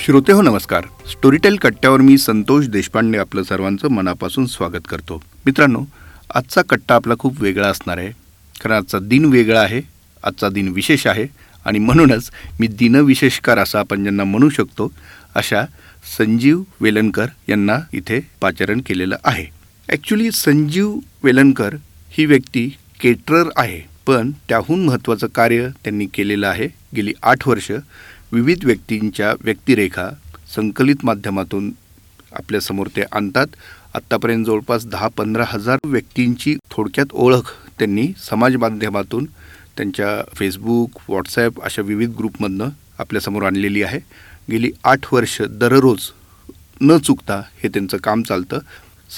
श्रोते हो नमस्कार. स्टोरीटेल कट्ट्यावर मी संतोष देशपांडे आपलं सर्वांचं मनापासून स्वागत करतो. मित्रांनो आजचा कट्टा आपला खूप वेगळा असणार आहे. कारण आजचा दिन वेगळा आहे आजचा दिन विशेष आहे आणि म्हणूनच मी दिनविशेषकार असं आपण ज्यांना म्हणू शकतो अशा संजीव वेलणकर यांना इथे पाचारण केलेलं आहे. ॲक्च्युली संजीव वेलणकर ही व्यक्ती केटरर आहे. पण त्याहून महत्त्वाचं कार्य त्यांनी केलेलं आहे. गेली आठ वर्ष विविध व्यक्तींच्या व्यक्तिरेखा संकलित माध्यमातून आपल्यासमोर ते आणतात. आत्तापर्यंत जवळपास दहा पंधरा हजार व्यक्तींची थोडक्यात ओळख त्यांनी समाज माध्यमातून त्यांच्या फेसबुक व्हॉट्सॲप अशा विविध ग्रुपमधनं आपल्यासमोर आणलेली आहे. गेली आठ वर्ष दररोज न चुकता हे त्यांचं काम चालतं.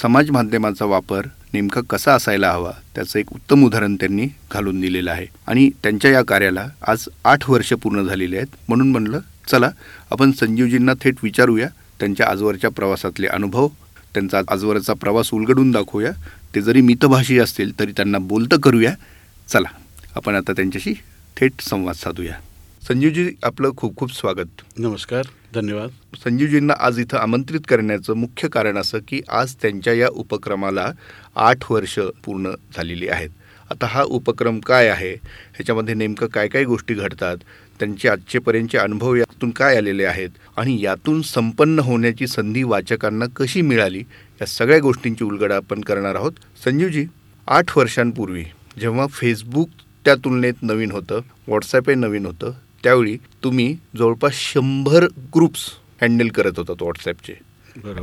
समाज माध्यमाचा वापर नेमका कसा असायला हवा त्याचं एक उत्तम उदाहरण त्यांनी घालून दिलेलं आहे. आणि त्यांच्या या कार्याला आज आठ वर्ष पूर्ण झालेली आहेत. म्हणून म्हणलं चला आपण संजीवजींना थेट विचारूया त्यांच्या आजवरच्या प्रवासातले अनुभव त्यांचा आजवरचा प्रवास उलगडून दाखवूया ते जरी मितभाषी असतील तरी त्यांना बोलतं करूया. चला आपण आता त्यांच्याशी थेट संवाद साधूया. संजीवजी आपलं खूप खूप स्वागत. नमस्कार. धन्यवाद. संजीवजींना आज इथं आमंत्रित करण्याचं मुख्य कारण असं की आज त्यांच्या या उपक्रमाला आठ वर्ष पूर्ण झालेली आहेत. आता हा उपक्रम काय आहे? ह्याच्यामध्ये नेमकं काय काय गोष्टी घडतात? त्यांचे आजचेपर्यंतचे अनुभव यातून काय आलेले आहेत? आणि यातून संपन्न होण्याची संधी वाचकांना कशी मिळाली? या सगळ्या गोष्टींची उलगडा आपण करणार आहोत. संजीवजी आठ वर्षांपूर्वी जेव्हा फेसबुक त्या तुलनेत नवीन होतं व्हॉट्सॲपही नवीन होतं त्यावेळी तुम्ही जवळपास शंभर ग्रुप्स हँडल करत होतात व्हॉट्सॲपचे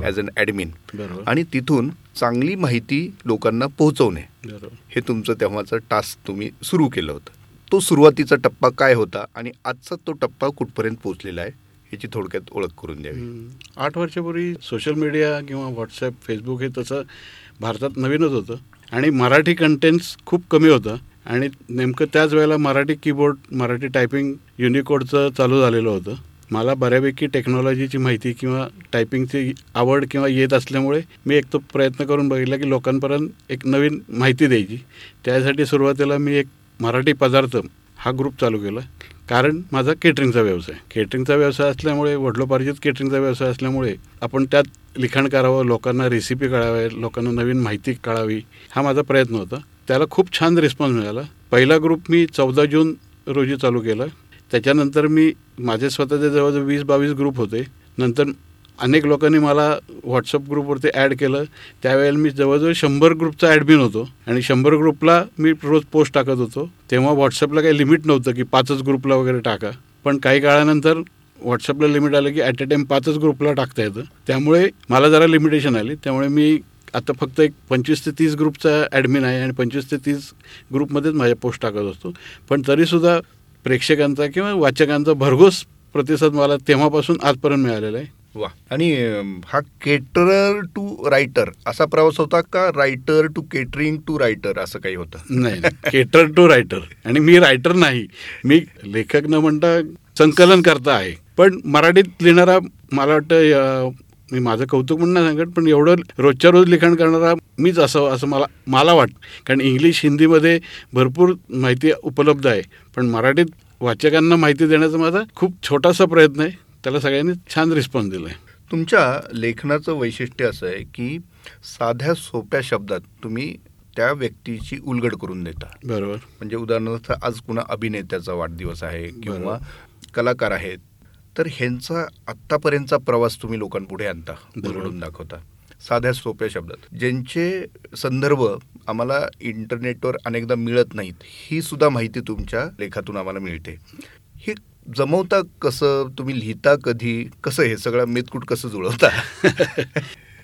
ॲज अन ॲडमिन आणि तिथून चांगली माहिती लोकांना पोहोचवणे हे तुमचं तेव्हाचं टास्क तुम्ही सुरू केलं होतं. तो सुरुवातीचा टप्पा काय होता आणि आजचा तो टप्पा कुठपर्यंत पोहोचलेला आहे याची थोडक्यात ओळख करून द्यावी. आठ वर्षापूर्वी सोशल मीडिया किंवा व्हॉट्सॲप फेसबुक हे तसं भारतात नवीनच होतं आणि मराठी कंटेंट्स खूप कमी होतं. आणि नेमकं त्याच वेळेला मराठी कीबोर्ड मराठी टायपिंग युनिकोडचं चालू झालेलं होतं. मला बऱ्यापैकी टेक्नॉलॉजीची माहिती किंवा टायपिंगची आवड किंवा येत असल्यामुळे मी एक तो प्रयत्न करून बघितला की लोकांपर्यंत एक नवीन माहिती द्यायची. त्यासाठी सुरुवातीला मी एक मराठी पदार्थ हा ग्रुप चालू केला. कारण माझा केटरिंगचा व्यवसाय. केटरिंगचा व्यवसाय असल्यामुळे वडलोपार्जित केटरिंगचा व्यवसाय असल्यामुळे आपण त्यात लिखाण करावं लोकांना रेसिपी कळाव्या लोकांना नवीन माहिती कळावी हा माझा प्रयत्न होता. त्याला खूप छान रिस्पॉन्स मिळाला. पहिला ग्रुप मी चौदा जून रोजी चालू केला. त्याच्यानंतर मी माझे स्वतःचे जवळजवळ वीस बावीस ग्रुप होते. नंतर अनेक लोकांनी मला व्हॉट्सअप ग्रुपवरती ॲड केलं. त्यावेळेला मी जवळजवळ शंभर ग्रुपचा ॲडमिन होतो. आणि शंभर ग्रुपला मी रोज पोस्ट टाकत होतो. तेव्हा व्हॉट्सअपला काही लिमिट नव्हतं की पाचच ग्रुपला वगैरे टाका. पण काही काळानंतर व्हॉट्सअपला लिमिट आलं की ॲट अ टाईम पाचच ग्रुपला टाकता येतं. त्यामुळे मला जरा लिमिटेशन आली. त्यामुळे मी आता फक्त एक पंचवीस ते तीस ग्रुपचा ॲडमिन आहे आणि पंचवीस ते तीस ग्रुपमध्येच माझ्या पोस्ट टाकत असतो. पण तरीसुद्धा प्रेक्षकांचा किंवा वाचकांचा भरघोस प्रतिसाद मला तेव्हापासून आजपर्यंत मिळालेला आहे. वा. आणि हा केटरर टू रायटर असा प्रवास होता का? Writer to catering to writer असं काही होतं? नाही केटर टू रायटर आणि मी रायटर नाही. मी लेखक न म्हणता संकलन करता आहे. पण मराठीत लिहिणारा मला वाटतं मी माझं कौतुक म्हणून नाही सांगत पण एवढं रोजच्या रोज लिखाण करणारा मीच असं असं मला मला वाटतं कारण इंग्लिश हिंदीमध्ये भरपूर माहिती उपलब्ध आहे. पण मराठीत वाचकांना माहिती देण्याचा माझा खूप छोटासा प्रयत्न आहे. त्याला सगळ्यांनी छान रिस्पॉन्स दिला आहे तुमच्या लेखनाचं वैशिष्ट्य असं आहे की साध्या सोप्या शब्दात तुम्ही त्या व्यक्तीची उलगड करून देता. बरोबर. म्हणजे उदाहरणार्थ आज कुणा अभिनेत्याचा वाढदिवस आहे किंवा. कलाकार आहेत तर ह्यांचा आत्तापर्यंतचा प्रवास तुम्ही लोकांपुढे आणता. उलगडून दाखवता. साध्या सोप्या शब्दात. ज्यांचे संदर्भ आम्हाला इंटरनेटवर अनेकदा मिळत नाहीत ही सुद्धा माहिती तुमच्या लेखातून आम्हाला मिळते. हे जमवता कसं तुम्ही लिहिता कधी कसं हे सगळं मेतकूट कसं जुळवता?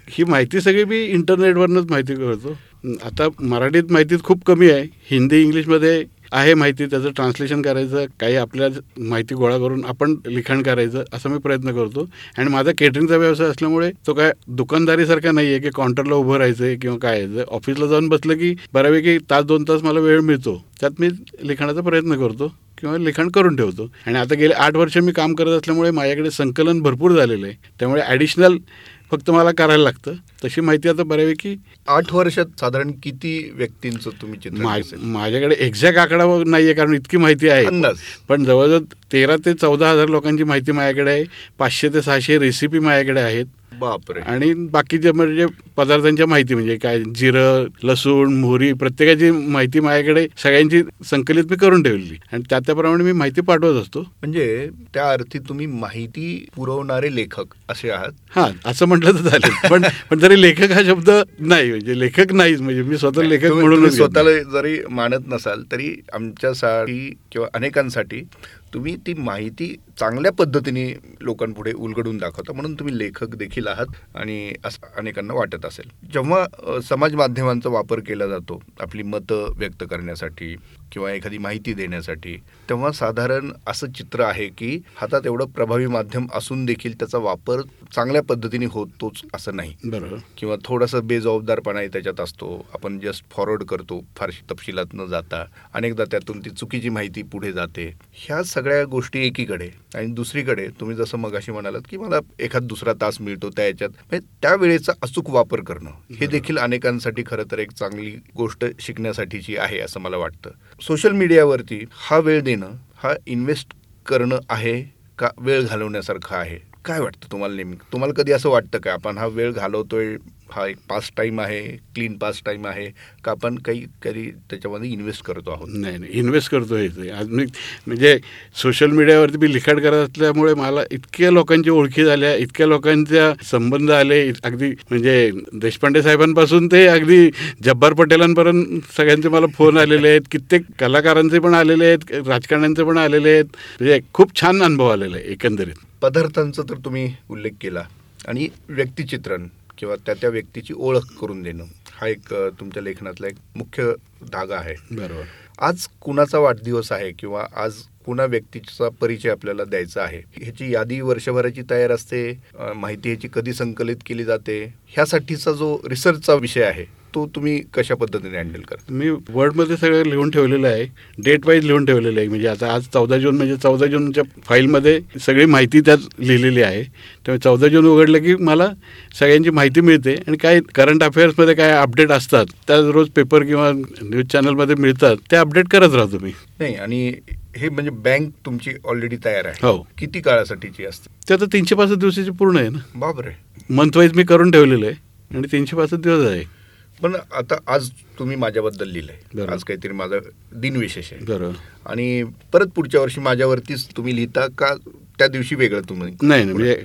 ही माहिती सगळी मी इंटरनेटवरनंच माहिती करतो. आता मराठीत माहितीत खूप कमी आहे. हिंदी इंग्लिशमध्ये आहे माहिती त्याचं ट्रान्सलेशन करायचं काही आपल्या माहिती गोळा करून आपण लिखाण करायचं असा मी प्रयत्न करतो. आणि माझा केटरिंगचा व्यवसाय असल्यामुळे तो काय दुकानदारीसारखा नाही आहे की काउंटरला उभं राहायचं आहे किंवा काय आहे. ऑफिसला जाऊन बसलं की बऱ्यापैकी तास दोन तास मला वेळ मिळतो. त्यात मी लिखाणाचा प्रयत्न करतो किंवा लिखाण करून ठेवतो. आणि आता गेले आठ वर्ष मी काम करत असल्यामुळे माझ्याकडे संकलन भरपूर झालेलं आहे. त्यामुळे ॲडिशनल फक्त मला करायला लागतं तशी माहिती आता बऱ्यापैकी आठ वर्षात साधारण किती व्यक्तींचं तुम्ही चित्र? माझ्याकडे एक्झॅक्ट आकडा नाही आहे कारण इतकी माहिती आहे. पण जवळजवळ तेरा ते चौदा हजार लोकांची माहिती माझ्याकडे आहे पाचशे ते सहाशे रेसिपी माझ्याकडे आहेत बापरे. आणि बाकीचे म्हणजे पदार्थांच्या माहिती म्हणजे काय जिरं लसूण मोहरी प्रत्येकाची माहिती माझ्याकडे सगळ्यांची संकलित मी करून ठेवली आणि त्या त्याप्रमाणे मी माहिती पाठवत असतो. म्हणजे त्या अर्थी तुम्ही माहिती पुरवणारे लेखक असे आहात? हा असं म्हटलं तर चालेल. पण पण तरी लेखक हा शब्द नाही म्हणजे लेखक नाहीच म्हणजे मी स्वतः लेखक म्हणून स्वतःला जरी मानत नसाल तरी आमच्यासाठी किंवा अनेकांसाठी तुम्ही ती माहिती चांगल्या पद्धतीने लोकांपुढे उलगडून दाखवता म्हणून तुम्ही लेखक देखील आहात आणि असं अनेकांना वाटत असेल. जेव्हा समाज माध्यमांचा वापर केला जातो आपली मतं व्यक्त करण्यासाठी किंवा एखादी माहिती देण्यासाठी. तेव्हा साधारण असं चित्र आहे की हातात एवढं प्रभावी माध्यम असून देखील त्याचा वापर चांगल्या पद्धतीने होतोच असं नाही. बरोबर. किंवा थोडासा बेजबाबदारपणाही त्याच्यात असतो. आपण जस्ट फॉरवर्ड करतो फारशी तपशिलात न जाता. अनेकदा त्यातून ती चुकीची माहिती पुढे जाते. ह्या सगळ्या गोष्टी एकीकडे आणि दुसरीकडे तुम्ही जसं मगाशी म्हणालात की मला एखाद दुसरा तास मिळतो त्या याच्यात. म्हणजे त्या वेळेचा अचूक वापर करणं हे देखील अनेकांसाठी खरं तर एक चांगली गोष्ट शिकण्यासाठीची आहे असं मला वाटतं. सोशल मीडियावरती हा वेळ देणं हा इन्व्हेस्ट करणं आहे का वेळ घालवण्यासारखं आहे? काय वाटतं तुम्हाला नेहमी तुम्हाला कधी असं वाटतं का? आपण हा वेळ घालवतोय हा एक पास टाईम आहे क्लीन पास टाईम आहे का आपण काही कधी त्याच्यामध्ये इन्व्हेस्ट करतो आहोत. नाही नाही इन्व्हेस्ट करतो हे. आज मी म्हणजे सोशल मीडियावरती मी लिखाण करत असल्यामुळे मला इतक्या लोकांची ओळखी झाल्या इतक्या लोकांच्या संबंध आले अगदी म्हणजे देशपांडे साहेबांपासून ते अगदी जब्बार पटेलांपर्यंत सगळ्यांचे मला फोन आलेले आहेत कित्येक कलाकारांचे पण आलेले आहेत राजकारण्यांचे पण आलेले आहेत. म्हणजे खूप छान अनुभव आलेला आहे एकंदरीत. पदार्थांचा तर तुम्ही उल्लेख केला. आणि व्यक्तिचित्रण. किंवा त्या त्या व्यक्तीची ओळख करून देणं. हा एक तुमच्या लेखनातला एक मुख्य धागा आहे. बरोबर. आज कुणाचा वाढदिवस आहे किंवा आज कुणा व्यक्तीचा परिचय आपल्याला द्यायचा आहे? ह्याची यादी वर्षभराची तयार असते. माहिती ह्याची कधी संकलित केली जाते? ह्यासाठीचा जो रिसर्चचा विषय आहे तो तुम्ही कशा पद्धतीने हँडल करता? मी वर्डमध्ये सगळं लिहून ठेवलेलं आहे. डेट वाईज लिहून ठेवलेलं आहे. म्हणजे आता आज चौदा जून म्हणजे चौदा जूनच्या फाईलमध्ये सगळी माहिती त्यात लिहिलेली आहे. त्यामुळे चौदा जून उघडलं की मला सगळ्यांची माहिती मिळते. आणि काय करंट अफेअर्समध्ये काय अपडेट असतात त्या रोज पेपर किंवा न्यूज चॅनलमध्ये मिळतात ते अपडेट करत राहतो मी. नाही आणि हे म्हणजे बँक तुमची ऑलरेडी तयार आहे. हो. किती काळासाठीची असते? ते आता तीनशे पासष्ट दिवसाची पूर्ण आहे ना. बापरे. मंथ वाईज मी करून ठेवलेलं आहे. आणि तीनशे पासष्ट दिवस आहे. पण आता आज तुम्ही माझ्याबद्दल लिहिलंय. आज काहीतरी माझं दिनविशेष आहे. बरोबर आणि परत पुढच्या वर्षी माझ्यावरतीच तुम्ही लिहिता का? त्या दिवशी वेगळं तुम्ही? नाही नाही म्हणजे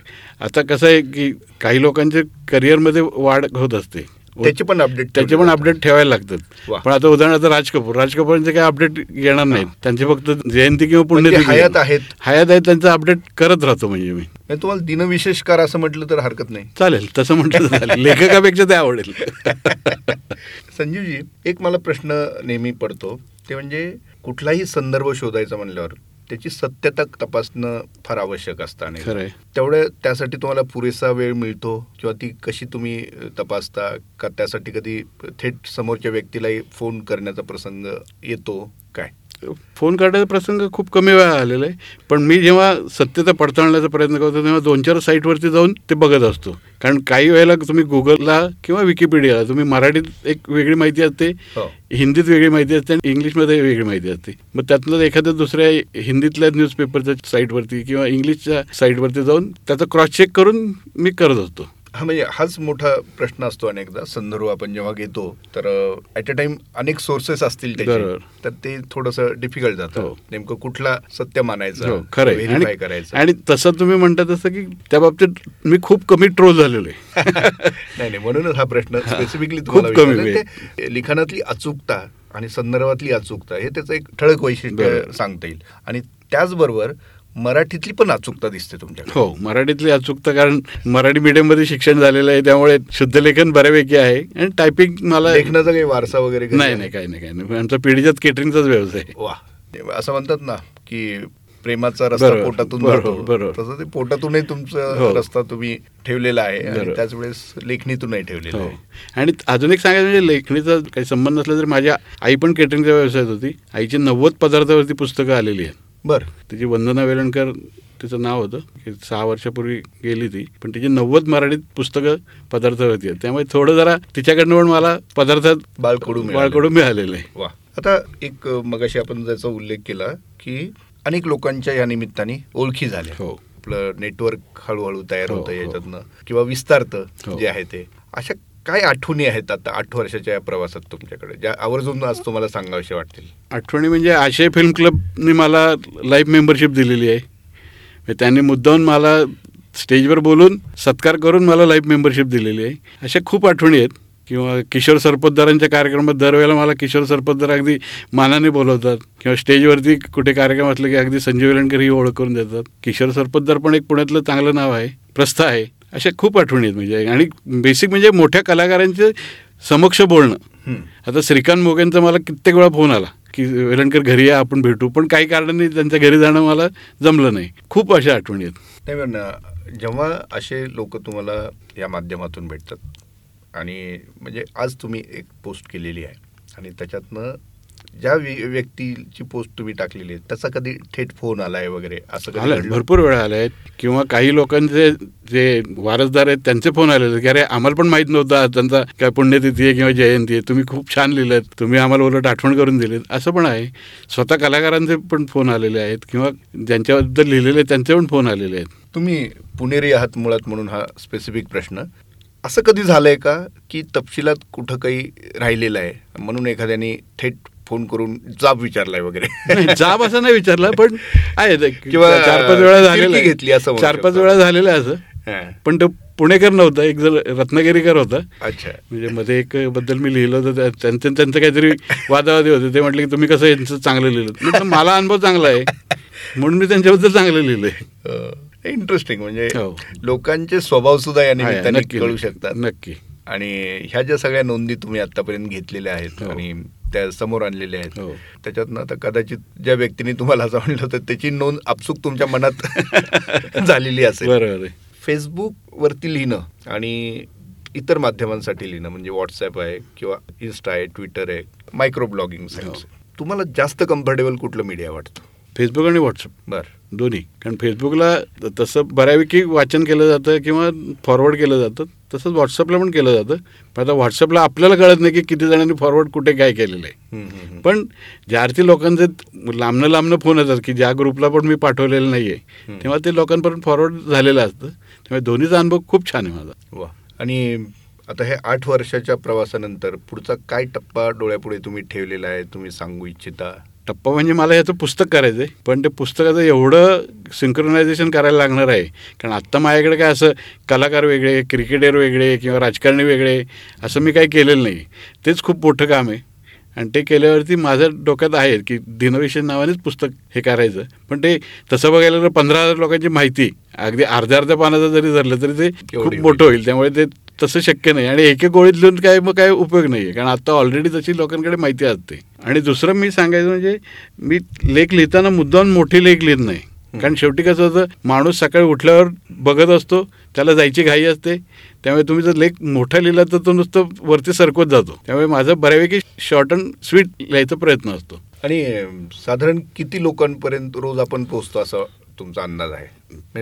आता कसं आहे की काही लोकांचे करिअरमध्ये वाढ होत असते. त्याचे पण अपडेट त्याचे पण अपडेट ठेवायला लागतात. पण आता उदाहरणार्थ राज कपूर. राज कपूरचे काही अपडेट येणार नाहीत. त्यांचे फक्त जयंती किंवा म्हणजे पुण्यतिथी हयात आहेत. हयात आहेत त्यांचं अपडेट करत राहतो म्हणजे मी. तुम्हाला दिनविशेषकार असं म्हटलं तर हरकत नाही. चालेल तसं म्हटलं लेखकापेक्षा ते आवडेल. संजीवजी एक मला प्रश्न नेहमी पडतो. ते म्हणजे कुठलाही संदर्भ शोधायचा म्हणल्यावर त्याची सत्यता तपासणं फार आवश्यक असतं आणि तेवढ्या त्यासाठी तुम्हाला पुरेसा वेळ मिळतो किंवा ती कशी तुम्ही तपासता का त्यासाठी कधी थेट समोरच्या व्यक्तीलाही फोन करण्याचा प्रसंग येतो? फोन काढायचा प्रसंग खूप कमी वेळा आलेला आहे. पण मी जेव्हा सत्यता पडताळण्याचा प्रयत्न करतो तेव्हा दोन चार साईटवरती जाऊन ते बघत असतो. कारण काही वेळेला तुम्ही गुगलला किंवा विकिपीडियाला तुम्ही मराठीत एक वेगळी माहिती असते हो. हिंदीत वेगळी माहिती असते आणि इंग्लिशमध्ये वेगळी माहिती असते. मग त्यातलं एखाद्या दुसऱ्या हिंदीतल्या न्यूजपेपरच्या साईटवरती किंवा इंग्लिशच्या साईटवरती जाऊन त्याचा क्रॉस चेक करून मी करत असतो. हा म्हणजे हाच मोठा प्रश्न असतो अनेकदा. संदर्भ आपण जेव्हा घेतो तर ॲट अ टाइम अनेक सोर्सेस असतील. तर ते थोडंसं डिफिकल्ट जातं. हो. नेमकं कुठला सत्य मानायचं हो खरं करायचं. आणि तसं तुम्ही म्हणता तसं की त्या बाबतीत मी खूप कमी ट्रोल झालेलो आहे. नाही नाही म्हणूनच हा प्रश्न स्पेसिफिकली खूप कमी लिखाणातली अचूकता आणि संदर्भातली अचूकता हे त्याचं एक ठळक वैशिष्ट्य. सांगता येईल. आणि त्याचबरोबर मराठीतली पण अचूकता दिसते तुमच्याकडे. हो मराठीतली अचूकता कारण मराठी मीडियममध्ये शिक्षण झालेलं आहे त्यामुळे शुद्धलेखन बऱ्यापैकी आहे. आणि टायपिंग मला लेखनाचा काही वारसा वगैरे नाही नाही काही नाही काही नाही. आमचा पिढीच्याच केटरिंगचाच व्यवसाय आहे. वा असं म्हणतात ना की प्रेमाचा रस्ता पोटातून बरोबर. तसं ते पोटातूनही तुमचा हो. रस्ता तुम्ही ठेवलेला आहे आणि. त्याच वेळेस लेखणीतूनही ठेवलेला हो. आहे. आणि अजून एक सांगायचं म्हणजे लेखणीचा काही संबंध नसला तरी माझ्या आई पण केटरिंगच्या व्यवसायात होती. आईची नव्वद पदार्थावरती पुस्तकं आलेली आहेत. बर. तिची वंदना वेलणकर तिचं नाव होतं. की सहा वर्षापूर्वी गेली ती. पण तिची नव्वद मराठीत पुस्तकं पदार्थ होती. त्यामुळे थोडं जरा तिच्याकडनं पण मला पदार्थात बाळकडू मिळालं. बाळकडू मिळालेलं. आहे वा. आता एक मगाशी आपण ज्याचा उल्लेख केला की अनेक लोकांच्या या निमित्ताने ओळखी झाल्या. हो. आपलं नेटवर्क हळूहळू तयार हो, होतं हो. याच्यातनं. किंवा विस्तारतं हो. जे आहे ते. अशा काय आठवणी आहेत आता आठ वर्षाच्या या प्रवासात तुमच्याकडे ज्या आवर्जून आज तुम्हाला सांगावसे वाटतील? आठवणी म्हणजे आशय फिल्म क्लबने मला लाईफ मेंबरशिप दिलेली आहे. म्हणजे त्यांनी मुद्दाहून मला स्टेजवर बोलून सत्कार करून मला लाईफ मेंबरशिप दिलेली आहे. अशा खूप आठवणी आहेत. किंवा किशोर सरपोतदारांच्या कार्यक्रमात दरवेळेला मला किशोर सरपोतदार अगदी मानाने बोलवतात. किंवा स्टेजवरती कुठे कार्यक्रम असले की अगदी संजय वेलणकर ही ओळख करून देतात. किशोर सरपोतदार पण एक पुण्यातलं चांगलं नाव आहे प्रस्थ आहे. अशा खूप आठवणी आहेत म्हणजे आणि बेसिक म्हणजे मोठ्या कलाकारांचे समक्ष बोलणं. आता श्रीकांत मोगेंचा मला कित्येक वेळा फोन आला की वेलणकर घरी या आपण भेटू. पण काही कारणांनी त्यांच्या घरी जाणं मला जमलं नाही. खूप अशा आठवणी आहेत. नाही जेव्हा असे लोक तुम्हाला या माध्यमातून भेटतात आणि म्हणजे आज तुम्ही एक पोस्ट केलेली आहे आणि त्याच्यातनं ज्या व्य- व्यक्तीची पोस्ट तुम्ही टाकलेली आहे त्याचा कधी थेट फोन आलाय वगैरे असं आलं? भरपूर वेळा आले आहेत किंवा काही लोकांचे जे वारसदार आहेत त्यांचे फोन आलेले की अरे आम्हाला पण माहीत नव्हतं त्यांचा काय पुण्यतिथी आहे किंवा जयंती आहे. तुम्ही खूप छान लिहिलं तुम्ही आम्हाला उलट आठवण करून दिलीत. असं पण आहे. स्वतः कलाकारांचे पण फोन आलेले आहेत किंवा ज्यांच्याबद्दल लिहिलेले आहेत त्यांचे पण फोन आलेले आहेत. तुम्ही पुणेरी आहात मुळात म्हणून हा स्पेसिफिक प्रश्न. असं कधी झालंय का? की तपशिलात कुठं काही राहिलेलं आहे. म्हणून एखाद्याने थेट फोन करून जाब विचारलाय वगैरे जाब असं नाही विचारलं पण आहे. किंवा चार पाच वेळा झालेलं आहे. घेतली असं चार पाच. वेळा झालेलं आहे असं. पण तो पुणेकर नव्हता एक जण रत्नागिरीकर होता अच्छा म्हणजे मध्ये एक बद्दल मी लिहिलं होतं त्या- त्यांचं त्यांचं काहीतरी वादावादी होते ते म्हटले की तुम्ही कसं यांचं चांगलं लिहिलं मला अनुभव चांगला आहे म्हणून मी त्यांच्याबद्दल चांगलं लिहिलंय इंटरेस्टिंग म्हणजे हो. लोकांचे स्वभाव सुद्धा या आहे, निमित्ताने नक्की, कळू शकतात नक्की आणि ह्या ज्या सगळ्या नोंदी तुम्ही आतापर्यंत घेतलेल्या आहेत हो. आणि त्या समोर आणलेल्या आहेत. हो. त्याच्यातनं आता कदाचित ज्या व्यक्तीने तुम्हाला असं म्हणलं होतं त्याची नोंद आपसुक तुमच्या मनात झालेली असेल. बरोबर आहे. फेसबुकवरती लिहिणं आणि इतर माध्यमांसाठी लिहिणं म्हणजे व्हॉट्सॲप आहे किंवा इन्स्टा आहे ट्विटर आहे मायक्रो ब्लॉगिंग साईट्स तुम्हाला जास्त कम्फर्टेबल कुठलं मीडिया वाटतं? फेसबुक आणि व्हॉट्सअप बरं. दोन्ही. कारण फेसबुकला तसं बऱ्यापैकी वाचन केलं जातं किंवा फॉरवर्ड केलं जातं. तसंच व्हॉट्सअपला पण केलं जातं. पण आता व्हॉट्सअपला आपल्याला कळत नाही की किती जणांनी फॉरवर्ड कुठे काय केलेलं आहे. पण ज्या अर्थी लोकांचे लांबनं लांबनं फोन येतात की ज्या ग्रुपला पण मी पाठवलेलं नाही आहे. तेव्हा ते लोकांपर्यंत फॉरवर्ड झालेलं असतं. त्यामुळे दोन्हीचा अनुभव खूप छान आहे माझा. वा. आणि आता हे आठ वर्षाच्या प्रवासानंतर पुढचा काय टप्पा डोळ्यापुढे तुम्ही ठेवलेला आहे तुम्ही सांगू इच्छिता? टप्पा म्हणजे मला याचं पुस्तक करायचं आहे पण ते पुस्तकाचं एवढं सिंक्रोनायझेशन करायला लागणार आहे. कारण आत्ता माझ्याकडे काय असं कलाकार वेगळे क्रिकेटर वेगळे किंवा राजकारणी वेगळे असं मी काही केलेलं नाही. तेच खूप मोठं काम आहे. आणि ते केल्यावरती माझ्या डोक्यात आहे की दिनविषय नावानेच पुस्तक हे करायचं. पण ते तसं बघायला गेलं पंधरा हजार लोकांची माहिती अगदी अर्ध्या अर्ध्या पानाचं जरी धरलं तरी ते खूप. मोठं होईल. त्यामुळे ते तसं शक्य नाही. आणि एक गोळीत लिहून काय मग काय उपयोग नाही आहे कारण आता ऑलरेडी तशी लोकांकडे माहिती असते. आणि दुसरं मी सांगायचं म्हणजे मी लेख लिहिताना मुद्दाम मोठी लेख लिहित नाही. कारण शेवटी कसं होतं माणूस सकाळी उठल्यावर बघत असतो त्याला जायची घाई असते. त्यामुळे तुम्ही जर लेख मोठा लिहिला तर तो नुसतं वरती सरकवत जातो. त्यामुळे माझं बऱ्यापैकी शॉर्ट अँड स्वीट लिहायचा प्रयत्न असतो. आणि साधारण किती लोकांपर्यंत रोज आपण पोहोचतो असं तुमचा अंदाज आहे?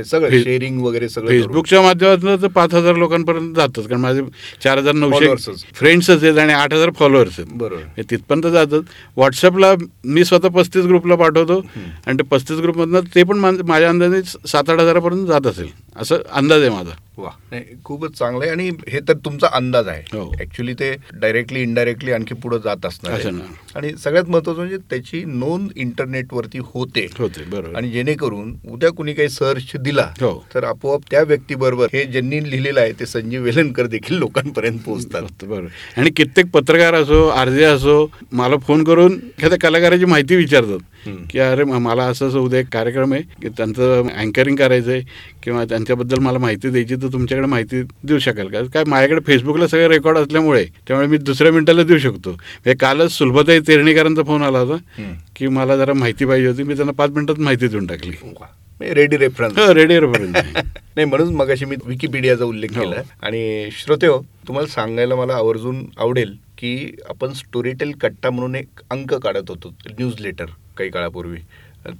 सगळं फे- शेअरिंग वगैरे सगळं. फेसबुकच्या माध्यमातून तर पाच हजार लोकांपर्यंत जातात कारण माझे चार हजार. नऊशे फ्रेंड्सच आहेत आणि आठ हजार फॉलोअर्स आहेत. बरोबर. हे तिथपर्यंत जातात व्हॉट्सअपला मी स्वतः पस्तीस ग्रुपला पाठवतो. आणि ते पस्तीस ग्रुपमधनं ते पण माझ्या अंदाजे सात आठ हजारापर्यंत जात असेल. असं अंदाज आहे माझा. वा नाही खूपच चांगलं आहे. आणि हे तर तुमचा अंदाज आहे. हो. ऍक्च्युली ते डायरेक्टली इनडायरेक्टली आणखी पुढे जात असणार. आणि सगळ्यात महत्वाचं म्हणजे त्याची नोंद इंटरनेटवरती होते. होते बरोबर. आणि जेणेकरून उद्या कुणी काही सर्च दिला हो. तर आपोआप त्या व्यक्तीबरोबर हे ज्यांनी लिहिलेलं आहे ते संजीव वेलणकर देखील लोकांपर्यंत पोहोचतात होतं, बरोबर आणि कित्येक पत्रकार असो आरजे असो मला फोन करून एखाद्या कलाकाराची माहिती विचारतात. की अरे मला असं असं उद्या एक कार्यक्रम आहे की त्यांचं अँकरिंग करायचं आहे किंवा त्यांच्याबद्दल मला माहिती द्यायची तर तुमच्याकडे माहिती देऊ शकाल का काय माझ्याकडे फेसबुकला सगळे रेकॉर्ड असल्यामुळे त्यामुळे मी दुसऱ्या मिनिटाला देऊ शकतो म्हणजे कालच सुलभताई तेरणीकरांचा फोन आला होता. की मला जरा माहिती पाहिजे होती मी त्यांना पाच मिनिटात माहिती देऊन टाकली रेडी रेफरन्स हो रेडिओपर्यंत नाही म्हणून मगाशी मी विकिपीडियाचा उल्लेख हो. केला. आणि श्रोते हो तुम्हाला सांगायला मला आवर्जून आवडेल की आपण स्टोरीटेल कट्टा म्हणून एक अंक काढत होतो न्यूज लेटर काही काळापूर्वी.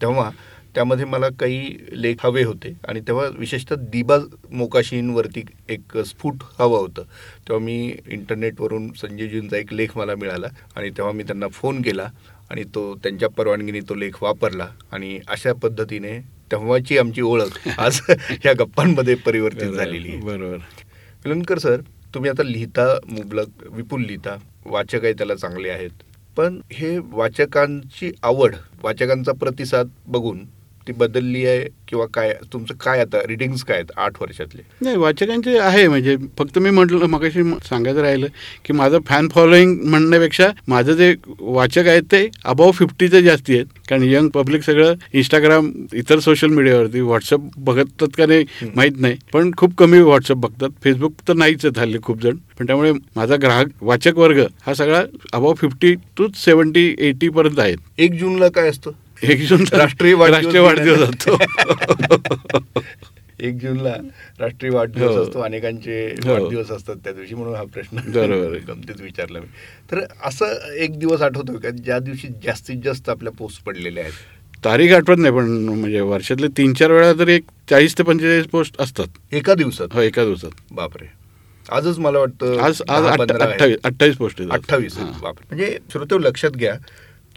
तेव्हा त्यामध्ये मला काही लेख हवे होते आणि तेव्हा विशेषतः दिबा मोकाशींवरती एक स्फुट हवं होतं. तेव्हा मी इंटरनेटवरून संजयजींचा एक लेख मला मिळाला आणि तेव्हा मी त्यांना फोन केला आणि तो त्यांच्या परवानगीने तो लेख वापरला आणि अशा पद्धतीने तेव्हाची आमची ओळख आज ह्या गप्पांमध्ये परिवर्तित झालेली आहे. बरोबर. विलनकर सर तुम्ही आता लिहिता मुबलक विपुल लिहिता वाचक आहे त्याला चांगले आहेत. पण हे वाचकांची आवड वाचकांचा प्रतिसाद बघून ती बदलली आहे किंवा काय? तुमचं काय आता रिडिंग्स काय आहेत आठ वर्षातले? नाही वाचकांचे आहे. म्हणजे फक्त मी म्हटलं मगाशी सांगायचं राहिलं की माझं फॅन फॉलोईंग म्हणण्यापेक्षा माझं जे वाचक आहेत ते अबाव फिफ्टीचे जास्ती आहेत. कारण यंग पब्लिक सगळं इंस्टाग्राम इतर सोशल मीडियावरती व्हॉट्सअप बघतात का नाही माहीत नाही. पण खूप कमी व्हॉट्सअप बघतात. फेसबुक तर नाहीच हल्ली खूप जण. पण त्यामुळे माझा ग्राहक वाचक वर्ग हा सगळा above fifty to seventy eighty पर्यंत आहेत. एक जूनला काय असतं? एक जून राष्ट्रीय वाढदिवस राष्ट्रीय वाढदिवस असतो एक जूनला राष्ट्रीय वाढदिवस हो. असतो अनेकांचे हो. वाढदिवस असतात त्या दिवशी म्हणून हा प्रश्न. गमतीत विचारला मी तर असं एक दिवस आठवतो का ज्या दिवशी जास्तीत जास्त आपल्या पोस्ट पडलेल्या आहेत तारीख आठवत नाही पण म्हणजे वर्षातले तीन चार वेळा तरी एक चाळीस ते पंचेचाळीस पोस्ट असतात एका दिवसात हो एका दिवसात बापरे आजच मला वाटतं आज आज. अठ्ठावीस अठ्ठावीस पोस्ट. अठ्ठावीस. हां. बापरे म्हणजे श्रोते लक्षात घ्या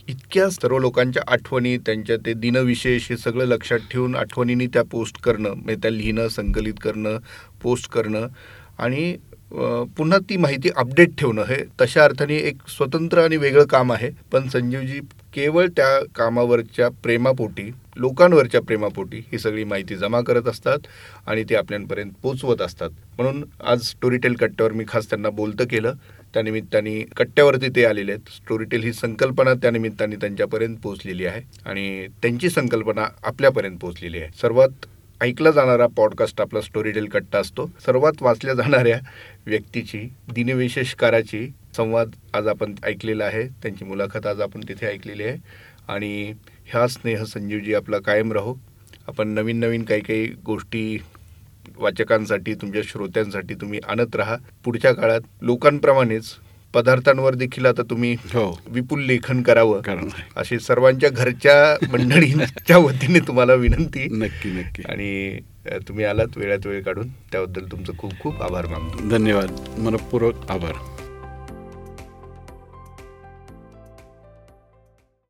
इतक्या सर्व लोकांच्या आठवणी त्यांच्या ते दिनविशेष हे सगळं लक्षात ठेवून आठवणींनी त्या पोस्ट करणं म्हणजे त्या लिहिणं संकलित करणं पोस्ट करणं आणि पुन्हा ती माहिती अपडेट ठेवणं हे तशा अर्थाने एक स्वतंत्र आणि वेगळं काम आहे. पण संजीवजी केवळ त्या कामावरच्या प्रेमापोटी लोकांवरच्या प्रेमापोटी ही सगळी माहिती जमा करत असतात आणि ती आपल्यापर्यंत पोचवत असतात. म्हणून आज स्टोरीटेल कट्ट्यावर मी खास त्यांना बोलतं केलं. त्यानिमित्ताने कट्ट्यावरती ते आलेले आहेत. स्टोरीटेल ही संकल्पना त्यानिमित्ताने त्यांच्यापर्यंत पोहोचलेली आहे आणि त्यांची संकल्पना आपल्यापर्यंत पोहोचलेली आहे. सर्वात ऐकला जाणारा पॉडकास्ट आपला स्टोरीटेल कट्टा असतो. सर्वात वाचल्या जाणाऱ्या व्यक्तीची दिनविशेषकाराची संवाद आज आपण ऐकलेला आहे. त्यांची मुलाखत आज आपण तिथे ऐकलेली आहे. आणि ह्या स्नेह संजीवजी आपला कायम राहो. आपण नवीन नवीन काही काही गोष्टी वाचकांसाठी तुमच्या श्रोत्यांसाठी तुम्ही आणत राहा. पुढच्या काळात लोकांप्रमाणेच पदार्थांवर देखील आता तुम्ही हो. विपुल लेखन करावं कारण अशी सर्वांच्या घरच्या मंडळींच्या वतीने तुम्हाला विनंती. नक्की नक्की. आणि तुम्ही आलात वेळात वेळ काढून. त्याबद्दल तुमचं खूप खूप आभार मानतो. धन्यवाद. मनपूर्वक आभार.